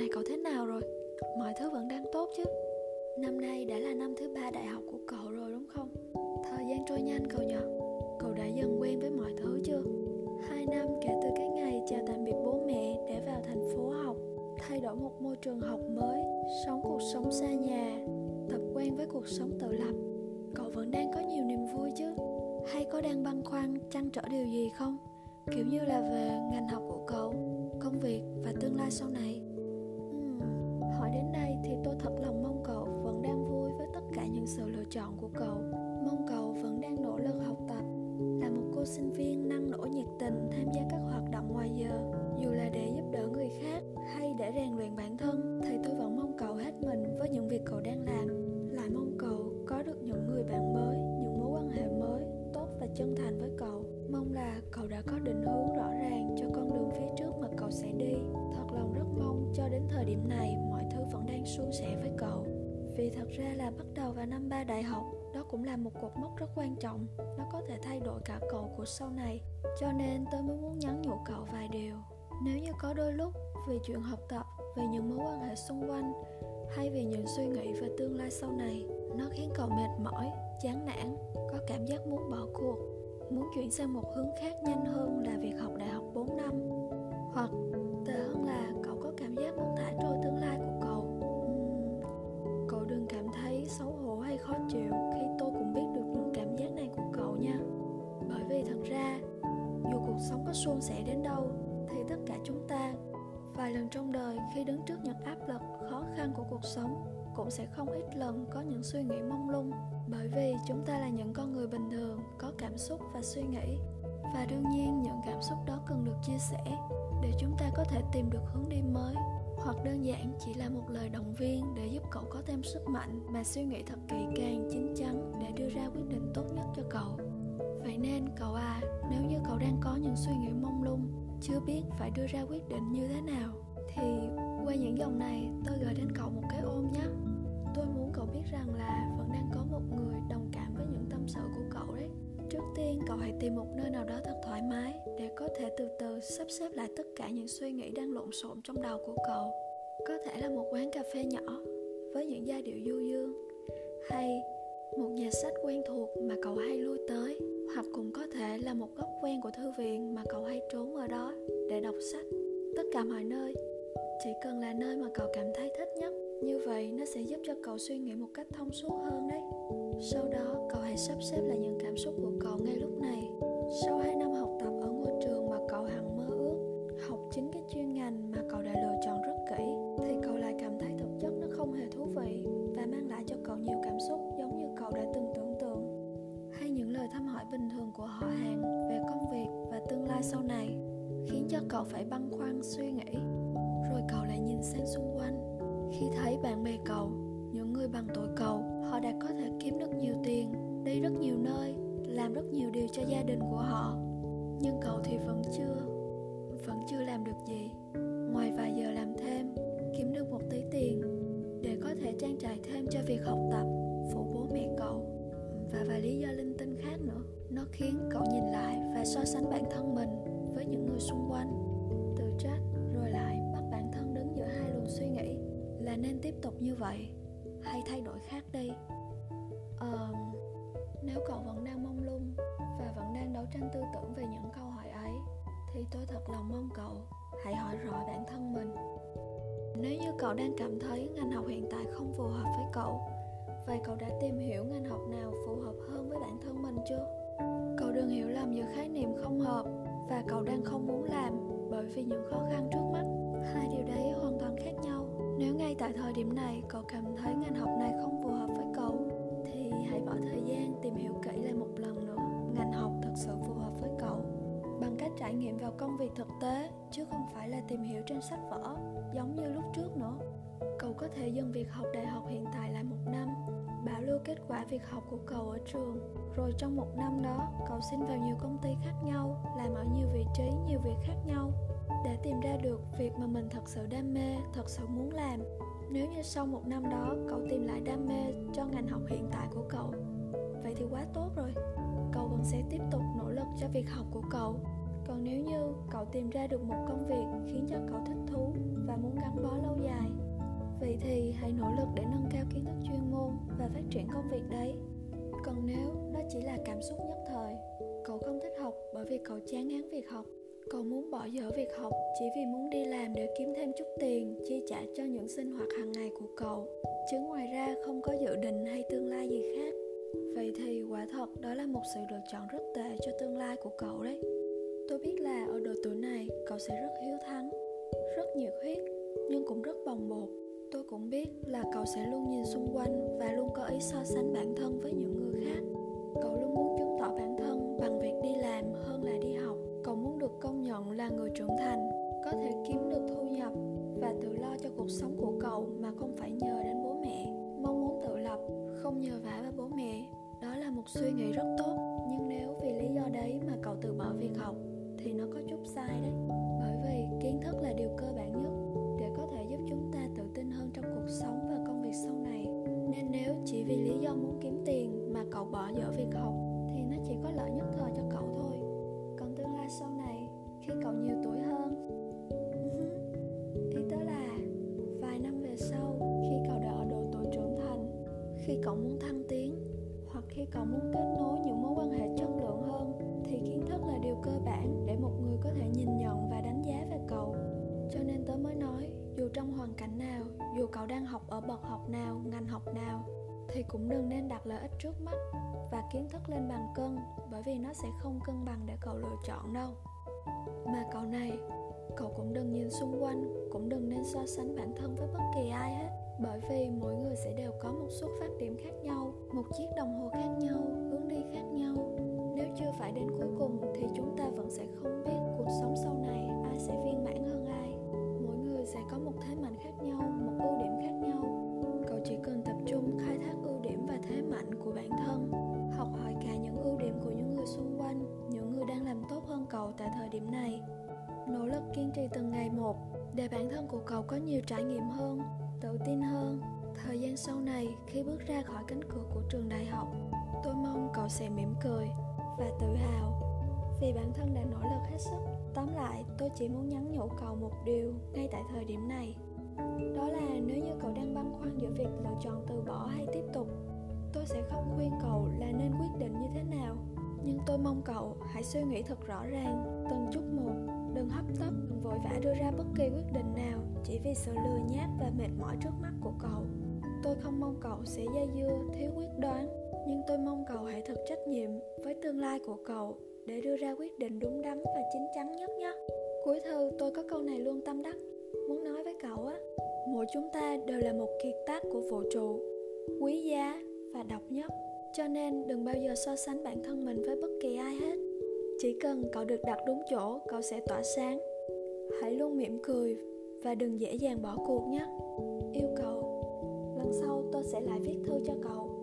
này cậu thế nào rồi? Mọi thứ vẫn đang tốt chứ? Năm nay đã là năm thứ ba đại học của cậu rồi đúng không? Thời gian trôi nhanh cậu nhỉ? Cậu đã dần quen với mọi thứ chưa? Hai năm kể từ cái ngày chào tạm biệt bố mẹ để vào thành phố học Thay đổi một môi trường học mới Sống cuộc sống xa nhà Tập quen với cuộc sống tự lập Cậu vẫn đang có nhiều niềm vui chứ? Hay có đang băn khoăn, trăn trở điều gì không? Kiểu như là về ngành học của cậu, công việc và tương lai sau này Hỏi đến đây thì tôi thật lòng mong cậu vẫn đang vui với tất cả những sự lựa chọn của cậu. Mong cậu vẫn đang nỗ lực học tập Là một cô sinh viên năng nổ nhiệt tình tham gia các hoạt động ngoài giờ. Dù là để giúp đỡ người khác hay để rèn luyện bản thân Thì tôi vẫn mong cậu hết mình với những việc cậu đang làm. Lại mong cậu có được những người bạn mới, những mối quan hệ mới tốt và chân thành với cậu. Mong là cậu đã có định hướng rõ ràng cho con đường phía trước mà cậu sẽ đi. Thật lòng rất mong cho đến thời điểm này suôn sẻ với cậu Vì thật ra là bắt đầu vào năm ba đại học đó cũng là một cột mốc rất quan trọng. Nó có thể thay đổi cả cậu của sau này. Cho nên tôi mới muốn nhắn nhủ cậu vài điều. Nếu như có đôi lúc vì chuyện học tập, vì những mối quan hệ xung quanh Hay vì những suy nghĩ về tương lai sau này Nó khiến cậu mệt mỏi, chán nản, có cảm giác muốn bỏ cuộc. Muốn chuyển sang một hướng khác nhanh hơn là việc học đại học 4 năm. Hoặc tệ hơn là sống có suôn sẻ đến đâu, thì tất cả chúng ta, vài lần trong đời khi đứng trước những áp lực, khó khăn của cuộc sống, cũng sẽ không ít lần có những suy nghĩ mông lung. Bởi vì chúng ta là những con người bình thường, có cảm xúc và suy nghĩ. Và đương nhiên, những cảm xúc đó cần được chia sẻ để chúng ta có thể tìm được hướng đi mới, hoặc đơn giản chỉ là một lời động viên để giúp cậu có thêm sức mạnh mà suy nghĩ thật kỹ càng, chín chắn để đưa ra quyết định tốt nhất cho cậu vậy nên cậu à nếu như cậu đang có những suy nghĩ mông lung, chưa biết phải đưa ra quyết định như thế nào, thì qua những dòng này tôi gửi đến cậu một cái ôm nhé. Tôi muốn cậu biết rằng là vẫn đang có một người đồng cảm với những tâm sự của cậu đấy. Trước tiên, cậu hãy tìm một nơi nào đó thật thoải mái để có thể từ từ sắp xếp lại tất cả những suy nghĩ đang lộn xộn trong đầu của cậu. Có thể là một quán cà phê nhỏ với những giai điệu du dương, hay một nhà sách quen thuộc mà cậu hay lui tới, hoặc cũng có thể là một góc quen của thư viện mà cậu hay trốn ở đó để đọc sách. Tất cả mọi nơi, chỉ cần là nơi mà cậu cảm thấy thích nhất, như vậy nó sẽ giúp cho cậu suy nghĩ một cách thông suốt hơn đấy. Sau đó, cậu hãy sắp xếp lại những cảm xúc của cậu ngay lúc này. Sau 2 năm học tập ở ngôi trường mà cậu hằng mơ ước, học chính cái chuyên ngành mà cậu đã lựa cậu phải băn khoăn suy nghĩ, rồi cậu lại nhìn sang xung quanh. Khi thấy bạn bè cậu, những người bằng tuổi cậu, họ đã có thể kiếm được nhiều tiền, đi rất nhiều nơi, làm rất nhiều điều cho gia đình của họ. Nhưng cậu thì vẫn chưa vẫn chưa làm được gì. Ngoài vài giờ làm thêm, kiếm được một tí tiền để có thể trang trải thêm cho việc học tập phụ bố mẹ cậu. Và vài lý do linh tinh khác nữa, nó khiến cậu nhìn lại và so sánh bản thân mình với những người xung quanh trách rồi lại bắt bản thân đứng giữa hai luồng suy nghĩ là nên tiếp tục như vậy hay thay đổi khác đi? Uh, nếu cậu vẫn đang mông lung và vẫn đang đấu tranh tư tưởng về những câu hỏi ấy thì tôi thật lòng mong cậu hãy hỏi rõ bản thân mình. Nếu như cậu đang cảm thấy ngành học hiện tại không phù hợp với cậu vậy cậu đã tìm hiểu ngành học nào phù hợp hơn với bản thân mình chưa? Cậu đừng hiểu lầm giữa khái niệm không hợp và cậu đang không muốn làm bởi vì những khó khăn trước mắt. Hai điều đấy hoàn toàn khác nhau. Nếu ngay tại thời điểm này cậu cảm thấy ngành học này không phù hợp với cậu, thì hãy bỏ thời gian tìm hiểu kỹ lại một lần nữa. Ngành học thật sự phù hợp với cậu. Bằng cách trải nghiệm vào công việc thực tế, chứ không phải là tìm hiểu trên sách vở, giống như lúc trước nữa. Cậu có thể dừng việc học đại học hiện tại lại một năm bảo lưu kết quả việc học của cậu ở trường. Rồi trong một năm đó, cậu xin vào nhiều công ty khác nhau, làm ở nhiều vị trí, nhiều việc khác nhau. Để tìm ra được việc mà mình thật sự đam mê, thật sự muốn làm. Nếu như sau một năm đó, cậu tìm lại đam mê cho ngành học hiện tại của cậu, vậy thì quá tốt rồi. Cậu vẫn sẽ tiếp tục nỗ lực cho việc học của cậu. Còn nếu như cậu tìm ra được một công việc khiến cho cậu thích thú và muốn gắn bó lâu dài vậy thì hãy nỗ lực để nâng cao kiến thức chuyên môn và phát triển công việc đấy còn nếu đó chỉ là cảm xúc nhất thời, cậu không thích học bởi vì cậu chán ngán việc học. Cậu muốn bỏ dở việc học chỉ vì muốn đi làm để kiếm thêm chút tiền chi trả cho những sinh hoạt hàng ngày của cậu. Chứ ngoài ra không có dự định hay tương lai gì khác. Vậy thì quả thật đó là một sự lựa chọn rất tệ cho tương lai của cậu đấy. Tôi biết là ở độ tuổi này cậu sẽ rất hiếu thắng, rất nhiệt huyết, nhưng cũng rất bồng bột tôi cũng biết là cậu sẽ luôn nhìn xung quanh và luôn có ý so sánh bản thân với những người khác. Cậu luôn muốn chứng tỏ bản thân bằng việc đi làm hơn là đi học. Cậu muốn được công nhận là người trưởng thành, có thể kiếm được thu nhập và tự lo cho cuộc sống của cậu mà không phải nhờ đến bố mẹ. Mong muốn tự lập, không nhờ vả vào bố mẹ, đó là một suy nghĩ rất tốt. Nhưng nếu vì lý do đấy mà cậu từ bỏ việc học, thì nó có chút sai đấy. Bởi vì kiến thức là điều cơ bản nhất. Do muốn kiếm tiền mà cậu bỏ dở việc học thì nó chỉ có lợi nhất thời cho cậu thôi. Còn tương lai sau này, khi cậu nhiều tuổi hơn, ý tớ là vài năm về sau, khi cậu đã ở độ tuổi trưởng thành, khi cậu muốn thăng tiến, hoặc khi cậu muốn kết nối những mối quan hệ chất lượng hơn, thì kiến thức là điều cơ bản để một người có thể nhìn nhận và đánh giá về cậu. Cho nên tớ mới nói, dù trong hoàn cảnh nào dù cậu đang học ở bậc học nào, ngành học nào, thì cũng đừng nên đặt lợi ích trước mắt và kiến thức lên bàn cân, bởi vì nó sẽ không cân bằng để cậu lựa chọn đâu. Mà cậu này, cậu cũng đừng nhìn xung quanh, cũng đừng nên so sánh bản thân với bất kỳ ai hết, bởi vì mỗi người sẽ đều có một xuất phát điểm khác nhau, một chiếc đồng hồ khác nhau, hướng đi khác nhau. Nếu chưa phải đến cuối cùng, thì chúng ta vẫn sẽ không biết cuộc sống sau này ai sẽ viên mãn hơn ai. Mỗi người sẽ có một thế mạnh khác nhau mạnh của bản thân. Học hỏi cả những ưu điểm của những người xung quanh, những người đang làm tốt hơn cậu tại thời điểm này. Nỗ lực kiên trì từng ngày một, để bản thân của cậu có nhiều trải nghiệm hơn, tự tin hơn. Thời gian sau này, khi bước ra khỏi cánh cửa của trường đại học, tôi mong cậu sẽ mỉm cười và tự hào. Vì bản thân đã nỗ lực hết sức, tóm lại, tôi chỉ muốn nhắn nhủ cậu một điều ngay tại thời điểm này. Đó là nếu như cậu đang băn khoăn giữa việc lựa chọn từ bỏ hay tiếp tục tôi sẽ không khuyên cậu là nên quyết định như thế nào. Nhưng tôi mong cậu hãy suy nghĩ thật rõ ràng. Từng chút một, đừng hấp tấp, đừng vội vã đưa ra bất kỳ quyết định nào chỉ vì sự lười nhác và mệt mỏi trước mắt của cậu. Tôi không mong cậu sẽ dây dưa, thiếu quyết đoán, nhưng tôi mong cậu hãy thật trách nhiệm với tương lai của cậu để đưa ra quyết định đúng đắn và chín chắn nhất nhé. Cuối thư, tôi có câu này luôn tâm đắc. Muốn nói với cậu á, mỗi chúng ta đều là một kiệt tác của vũ trụ. Quý giá và độc nhất. Cho nên đừng bao giờ so sánh bản thân mình với bất kỳ ai hết. Chỉ cần cậu được đặt đúng chỗ, cậu sẽ tỏa sáng. Hãy luôn mỉm cười và đừng dễ dàng bỏ cuộc nhé. Yêu cầu lần sau tôi sẽ lại viết thư cho cậu.